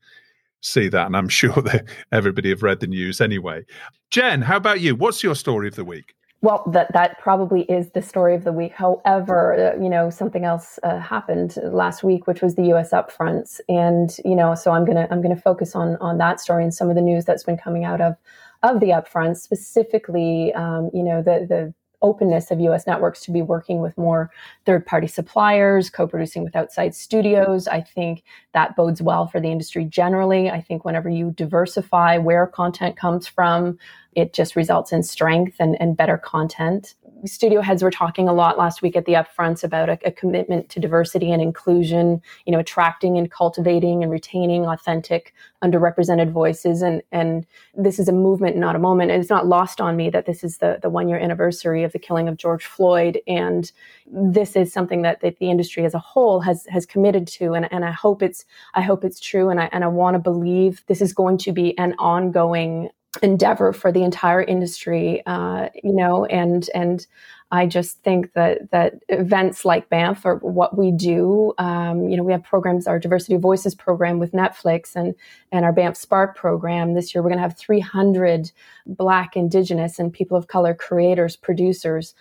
B: see that. And I'm sure that everybody have read the news anyway. Jenn, how about you? What's your story of the week?
C: Well, that that probably is the story of the week. However, you know, something else uh, happened last week, which was the U.S. upfronts, and you know, so I'm gonna I'm gonna focus on on that story and some of the news that's been coming out of of the upfronts, specifically, um, you know, the the openness of US networks to be working with more third party suppliers, co producing with outside studios. I think that bodes well for the industry generally. I think whenever you diversify where content comes from, it just results in strength and, and better content. Studio heads were talking a lot last week at the upfronts about a, a commitment to diversity and inclusion, you know, attracting and cultivating and retaining authentic, underrepresented voices. And, and this is a movement, not a moment. It's not lost on me that this is the, the one year anniversary of the killing of George Floyd. And this is something that, that the industry as a whole has, has committed to. And, and I hope it's, I hope it's true. And I, and I want to believe this is going to be an ongoing endeavor for the entire industry, uh, you know, and and I just think that that events like Banff are what we do. Um, you know, we have programs, our Diversity Voices program with Netflix, and and our Banff Spark program. This year, we're going to have 300 Black, Indigenous, and people of color creators, producers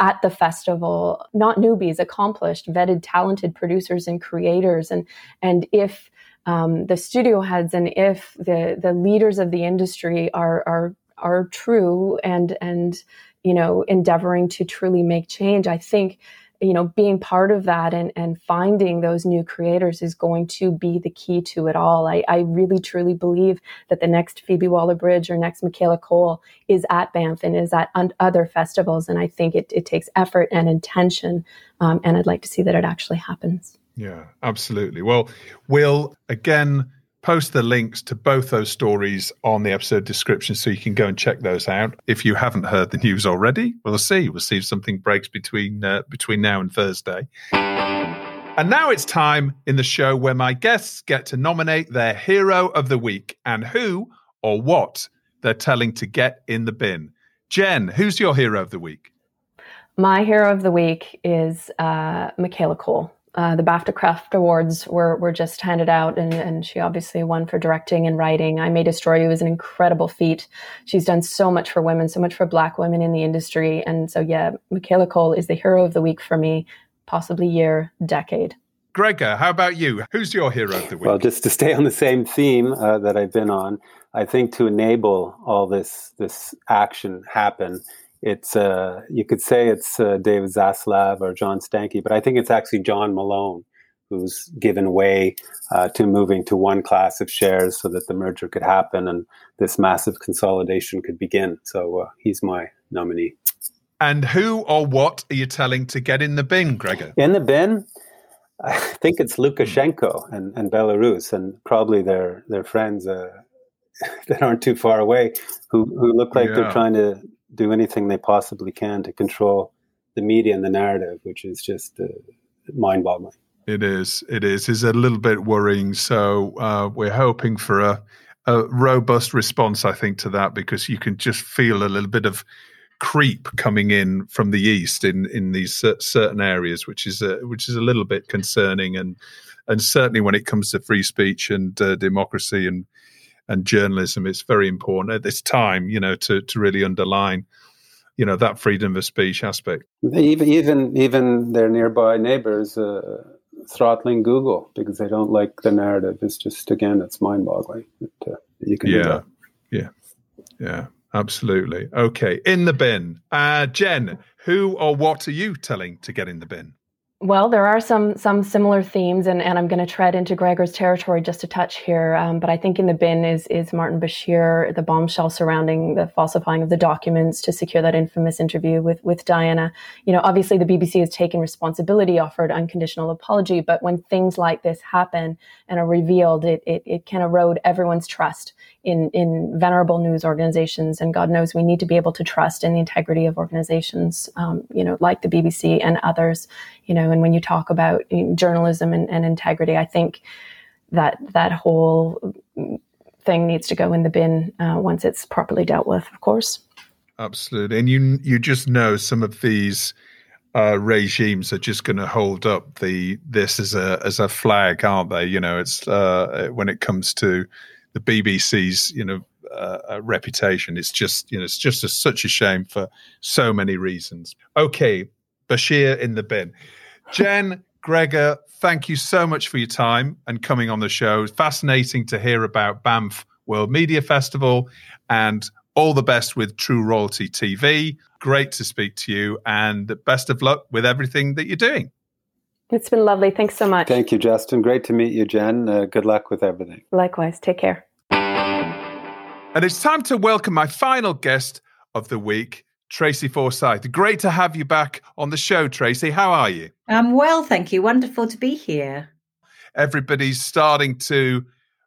C: at the festival not newbies accomplished vetted talented producers and creators and and if um, the studio heads and if the the leaders of the industry are are are true and and you know endeavoring to truly make change i think you know being part of that and and finding those new creators is going to be the key to it all. I, I really truly believe that the next phoebe waller-bridge or next michaela Coel is at banff and is at un- other festivals and i think it, it takes effort and intention um, and i'd like to see that it actually happens
B: yeah, absolutely. Well, we'll again post the links to both those stories on the episode description so you can go and check those out. If you haven't heard the news already, we'll see. We'll see if something breaks between uh, between now and Thursday. And now it's time in the show where my guests get to nominate their hero of the week and who or what they're telling to get in the bin. Jenn, who's your hero of the week?
C: My hero of the week is uh, Michaela Coel. Uh, the BAFTA Craft Awards were, were just handed out, and, and she obviously won for directing and writing. I May Destroy You was an incredible feat. She's done so much for women, so much for Black women in the industry. And so, yeah, Michaela Coel is the hero of the week for me, possibly year, decade.
B: Gregor, how about you? Who's your hero of the week?
D: Well, just to stay on the same theme uh, that I've been on, I think to enable all this this action happen, it's uh, you could say it's uh, David Zaslav or John Stankey, but I think it's actually John Malone who's given way uh, to moving to one class of shares so that the merger could happen and this massive consolidation could begin. So uh, he's my nominee.
B: And who or what are you telling to get in the bin, Gregor?
D: In the bin, I think it's Lukashenko and, and Belarus, and probably their their friends uh, that aren't too far away, who who look like yeah. they're trying to do anything they possibly can to control the media and the narrative, which is just uh, mind boggling.
B: It is. It is. It's a little bit worrying. So uh, we're hoping for a, a robust response, I think, to that because you can just feel a little bit of creep coming in from the east in in these certain areas, which is a, which is a little bit concerning, and and certainly when it comes to free speech and uh, democracy and and journalism, it's very important at this time, you know, to to really underline you know that freedom of speech aspect.
D: Even even even their nearby neighbors uh, throttling Google because they don't like the narrative. It's just again, it's mind-boggling. That, uh, you can
B: yeah, yeah, yeah. Absolutely. Okay. In the bin. Uh, Jenn, who or what are you telling to get in the bin?
C: Well, there are some some similar themes, and, and I'm going to tread into Gregor's territory just a touch here. Um, but I think in the bin is is Martin Bashir, the bombshell surrounding the falsifying of the documents to secure that infamous interview with with Diana. You know, obviously the BBC has taken responsibility, offered unconditional apology, but when things like this happen and are revealed, it it, it can erode everyone's trust in in venerable news organizations. And God knows we need to be able to trust in the integrity of organizations, um, you know, like the BBC and others you know and when you talk about journalism and, and integrity i think that that whole thing needs to go in the bin uh, once it's properly dealt with of course
B: absolutely and you you just know some of these uh, regimes are just going to hold up the this as a as a flag, aren't they? You know, it's uh, when it comes to the BBC's you know uh, uh, reputation. It's just you know it's just a, such a shame for so many reasons. Okay, Bashir in the bin. Jenn, Gregor, thank you so much for your time and coming on the show. It's fascinating to hear about Banff World Media Festival and all the best with True Royalty TV. Great to speak to you and best of luck with everything that you're doing.
C: It's been lovely. Thanks so much.
D: Thank you, Justin. Great to meet you, Jenn. Uh, good luck with everything.
C: Likewise. Take care.
B: And it's time to welcome my final guest of the week, Tracy Forsyth. Great to have you back on the show, Tracy. How are you?
E: I'm well, thank you. Wonderful to be here.
B: Everybody's starting to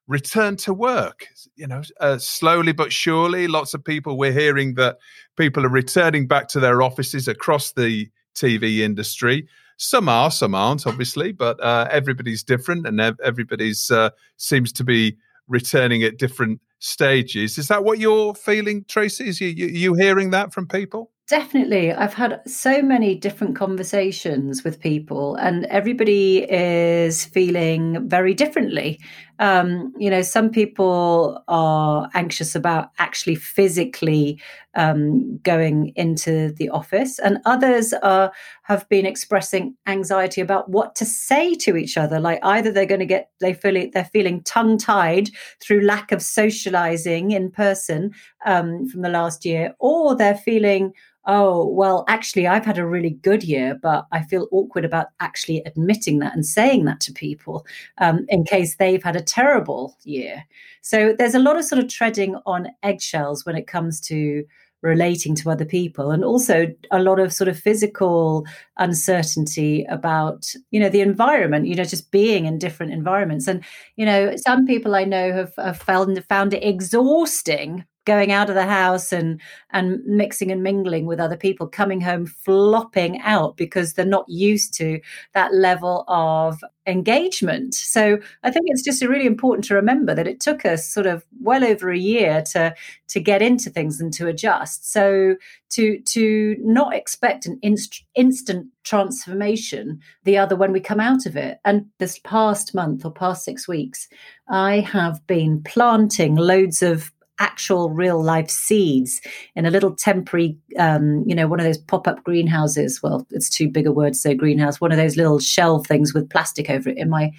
B: return to work, you know, uh, slowly but surely. Lots of people, we're hearing that people are returning back to their offices across the TV industry. Some are, some aren't, obviously, but uh, everybody's different and everybody's uh, seems to be returning at different stages. Is that what you're feeling, Tracy? Is you, you, you hearing that from people?
E: Definitely. I've had so many different conversations with people, and everybody is feeling very differently. Um, you know, some people are anxious about actually physically um, going into the office, and others are, have been expressing anxiety about what to say to each other. Like either they're going to get they feel they're feeling tongue tied through lack of socializing in person um, from the last year, or they're feeling oh, well, actually, I've had a really good year, but I feel awkward about actually admitting that and saying that to people um, in case they've had a terrible year. So there's a lot of sort of treading on eggshells when it comes to relating to other people and also a lot of sort of physical uncertainty about you know the environment you know just being in different environments and you know some people i know have, have found found it exhausting going out of the house and and mixing and mingling with other people coming home flopping out because they're not used to that level of engagement. So i think it's just really important to remember that it took us sort of well over a year to to get into things and to adjust. So to to not expect an inst- instant transformation the other when we come out of it. And this past month or past 6 weeks i have been planting loads of actual real life seeds in a little temporary, um, you know, one of those pop up greenhouses. Well, it's too big a word to say greenhouse. One of those little shell things with plastic over it in my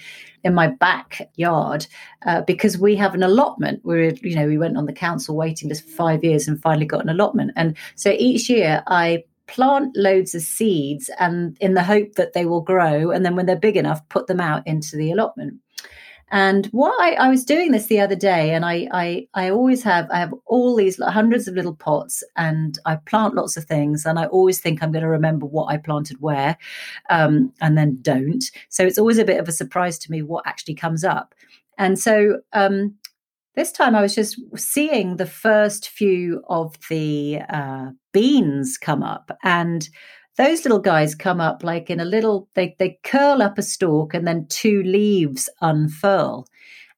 E: in my backyard uh, because we have an allotment. We're you know we went on the council waiting list for five years and finally got an allotment. And so each year I plant loads of seeds and in the hope that they will grow and then when they're big enough put them out into the allotment and what I, I, was doing this the other day, and I, I, I always have, I have all these hundreds of little pots, and I plant lots of things, and I always think I'm going to remember what I planted where, um, and then don't. So it's always a bit of a surprise to me what actually comes up. And so um, this time I was just seeing the first few of the uh, beans come up, and those little guys come up like in a little they they curl up a stalk and then two leaves unfurl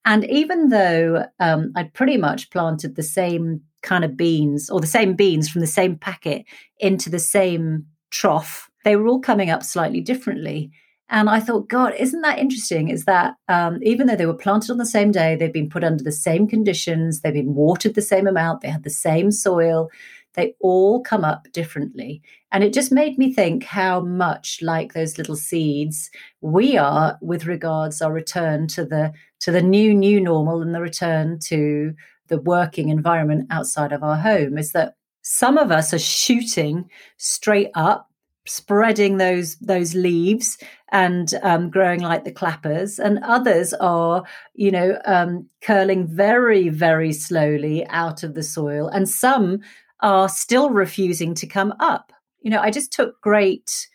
E: and even though um, i'd pretty much planted the same kind of beans or the same beans from the same packet into the same trough they were all coming up slightly differently and I thought, God, isn't that interesting? Is that um, even though they were planted on the same day, they've been put under the same conditions, they've been watered the same amount, they had the same soil, they all come up differently. And it just made me think how much like those little seeds we are with regards our return to the to the new new normal and the return to the working environment outside of our home is that some of us are shooting straight up spreading those those leaves and um, growing like the clappers and others are you know um, curling very very slowly out of the soil and some are still refusing to come up. You know i just took great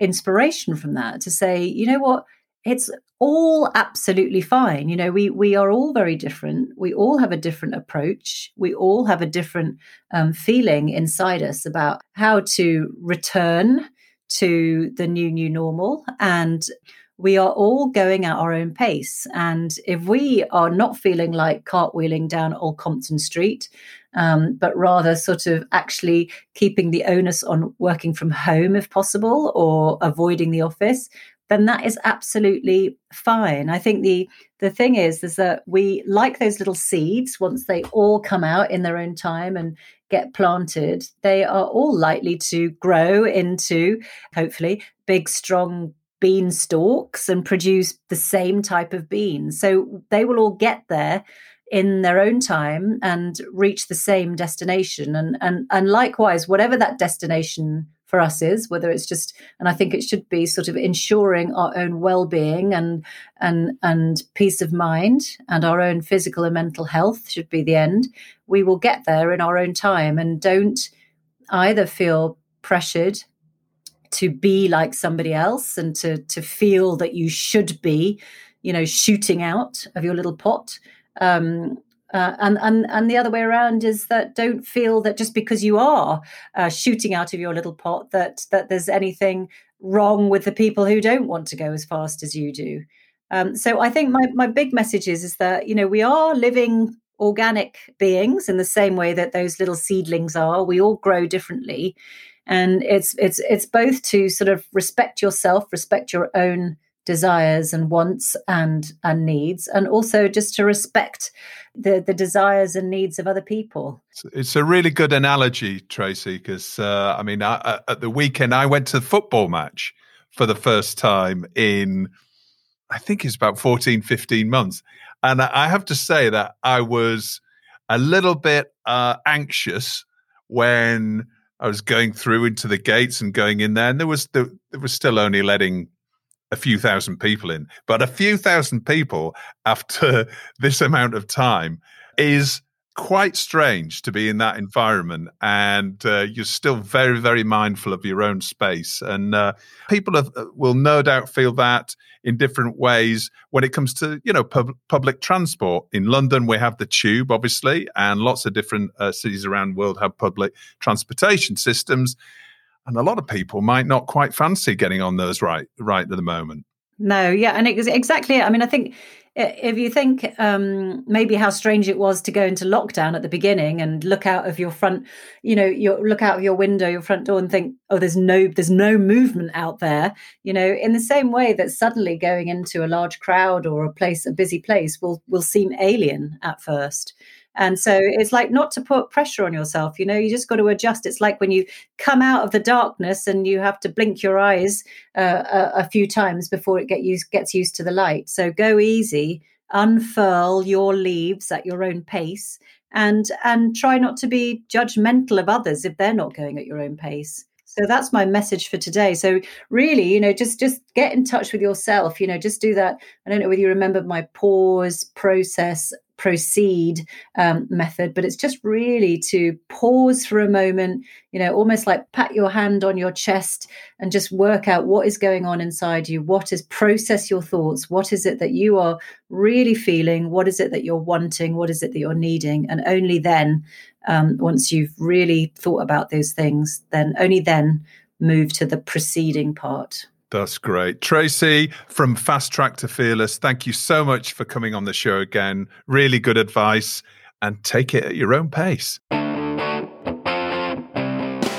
E: inspiration from that to say you know what? It's all absolutely fine. You know we we are all very different. We all have a different approach. We all have a different um, feeling inside us about how to return to the new new normal. And we are all going at our own pace and if we are not feeling like cartwheeling down old compton street um, but rather sort of actually keeping the onus on working from home if possible or avoiding the office then that is absolutely fine. I think the the thing is is that we like those little seeds once they all come out in their own time and get planted, they are all likely to grow into hopefully big strong bean stalks and produce the same type of bean. So they will all get there in their own time and reach the same destination and and and likewise whatever that destination for us is whether it's just and i think it should be sort of ensuring our own well-being and and and peace of mind and our own physical and mental health should be the end we will get there in our own time and don't either feel pressured to be like somebody else and to to feel that you should be you know shooting out of your little pot um, uh, and and and the other way around is that don't feel that just because you are uh, shooting out of your little pot that that there's anything wrong with the people who don't want to go as fast as you do. Um, so I think my my big message is is that you know we are living organic beings in the same way that those little seedlings are. We all grow differently, and it's it's it's both to sort of respect yourself, respect your own desires and wants and and needs and also just to respect the the desires and needs of other people.
B: It's a really good analogy tracy because uh, i mean I, at the weekend i went to the football match for the first time in i think it's about 14 15 months. And i have to say that i was a little bit uh, anxious when I was going through into the gates and going in there, and there was there, there was still only letting a few thousand people in, but a few thousand people after this amount of time is quite strange to be in that environment and uh, you're still very very mindful of your own space and uh, people have, uh, will no doubt feel that in different ways when it comes to you know pub- public transport in london we have the tube obviously and lots of different uh, cities around the world have public transportation systems and a lot of people might not quite fancy getting on those right right at the moment.
E: No, yeah, and it's exactly. I mean, I think if you think um, maybe how strange it was to go into lockdown at the beginning and look out of your front, you know, you look out of your window, your front door, and think, oh, there's no, there's no movement out there. You know, in the same way that suddenly going into a large crowd or a place, a busy place, will will seem alien at first. And so it's like not to put pressure on yourself, you know, you just got to adjust. It's like when you come out of the darkness and you have to blink your eyes uh, a, a, few times before it get used, gets used to the light. So go easy, unfurl your leaves at your own pace and and try not to be judgmental of others if they're not going at your own pace so that's my message for today so really you know just just get in touch with yourself you know just do that i don't know whether you remember my pause process proceed um, method, but it's just really to pause for a moment, you know, almost like pat your hand on your chest and just work out what is going on inside you. What is process your thoughts? What is it that you are really feeling? What is it that you're wanting? What is it that you're needing? And only then, um, once you've really thought about those things, then only then move to the proceeding part.
B: That's great. Tracy from Fast Track to Fearless, thank you so much for coming on the show again. Really good advice and take it at your own pace.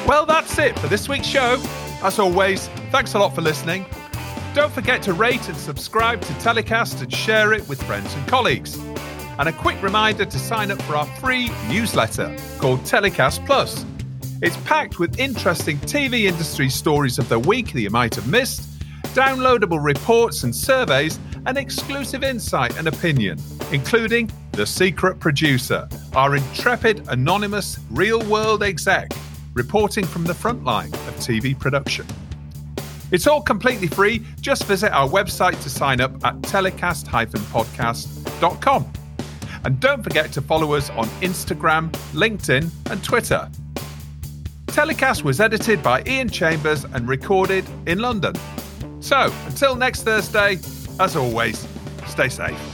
B: Well, that's it for this week's show. As always, thanks a lot for listening. Don't forget to rate and subscribe to Telecast and share it with friends and colleagues. And a quick reminder to sign up for our free newsletter called Telecast Plus It's packed with interesting TV industry stories of the week that you might have missed, downloadable reports and surveys, and exclusive insight and opinion, including The Secret Producer, our intrepid, anonymous, real world exec, reporting from the front line of TV production. It's all completely free. Just visit our website to sign up at telecast podcast.com. And don't forget to follow us on Instagram, LinkedIn, and Twitter. Telecast was edited by Ian Chambers and recorded in London. So, until next Thursday, as always, stay safe.